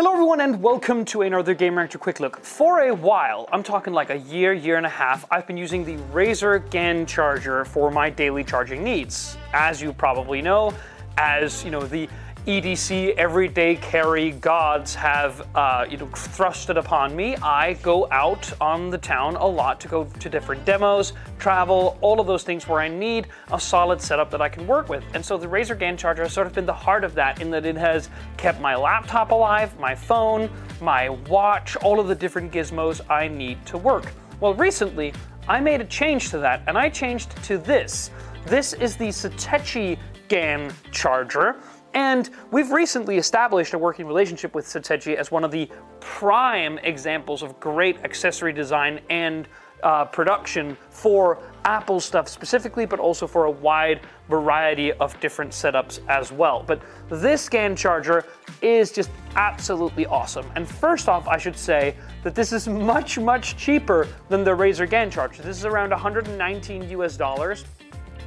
Hello everyone and welcome to another Gamereactor Quick Look. For a while, I'm talking like a year, year and a half, I've been using the Razer GAN charger for my daily charging needs. As you probably know, as you know, the EDC everyday carry gods have uh, you know thrusted upon me. I go out on the town a lot to go to different demos, travel, all of those things where I need a solid setup that I can work with. And so the Razer GAN charger has sort of been the heart of that in that it has kept my laptop alive, my phone, my watch, all of the different gizmos I need to work. Well, recently I made a change to that and I changed to this. This is the Satechi GAN charger. And we've recently established a working relationship with Satechi as one of the prime examples of great accessory design and uh, production for Apple stuff specifically, but also for a wide variety of different setups as well. But this GAN charger is just absolutely awesome. And first off, I should say that this is much, much cheaper than the Razer GAN charger. This is around 119 US dollars.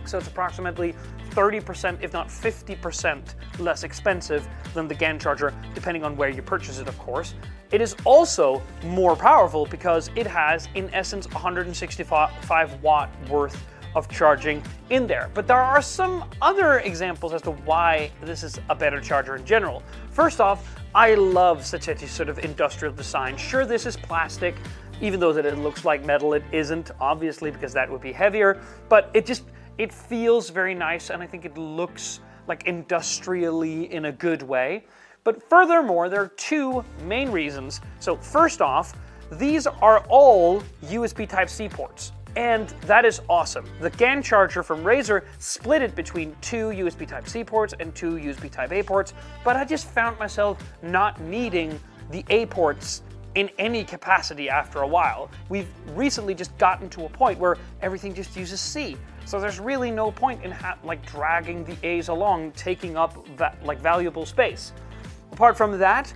So it's approximately 30%, if not 50% less expensive than the GAN charger, depending on where you purchase it, of course. It is also more powerful because it has, in essence, 165 watt worth of charging in there. But there are some other examples as to why this is a better charger in general. First off, I love Satechi's sort of industrial design. Sure, this is plastic, even though that it looks like metal, it isn't, obviously, because that would be heavier, but it just it feels very nice and I think it looks like industrially in a good way. But furthermore, there are two main reasons. So first off, these are all USB Type-C ports. And that is awesome. The GAN charger from Razer split it between two USB Type-C ports and two USB Type-A ports, but I just found myself not needing the A ports in any capacity after a while. We've recently just gotten to a point where everything just uses C. So there's really no point in like dragging the A's along, taking up like valuable space. Apart from that,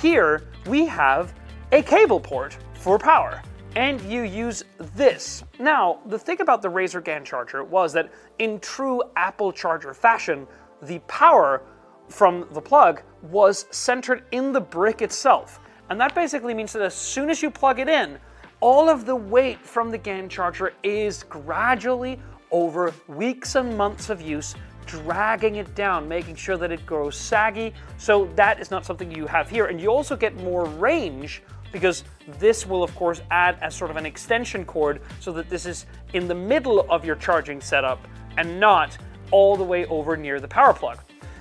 here we have a cable port for power. And you use this. Now, the thing about the Razer GAN charger was that in true Apple charger fashion, the power from the plug was centered in the brick itself. And that basically means that as soon as you plug it in, all of the weight from the GAN charger is gradually over weeks and months of use, dragging it down, making sure that it grows saggy. So that is not something you have here. And you also get more range because this will of course add as sort of an extension cord so that this is in the middle of your charging setup and not all the way over near the power plug.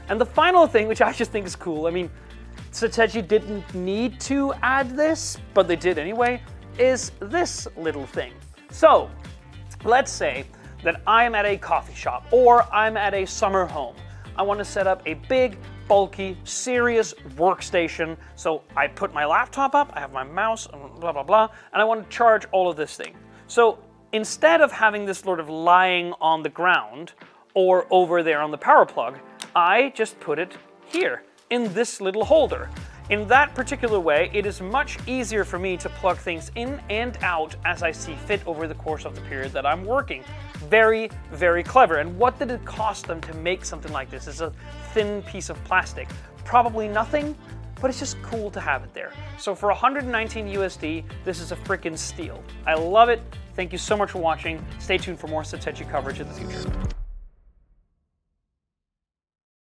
And the final thing, which I just think is cool, I mean, Satechi didn't need to add this, but they did anyway, is this little thing. So, let's say that I am at a coffee shop or I'm at a summer home. I want to set up a big, bulky, serious workstation. So I put my laptop up, I have my mouse, blah, blah, blah, and I want to charge all of this thing. So instead of having this sort of lying on the ground or over there on the power plug, I just put it here in this little holder. In that particular way, it is much easier for me to plug things in and out as I see fit over the course of the period that I'm working. Very, very clever. And what did it cost them to make something like this? It's a thin piece of plastic. Probably nothing, but it's just cool to have it there. So for 119 USD, this is a freaking steal. I love it. Thank you so much for watching. Stay tuned for more Satechi coverage in the future.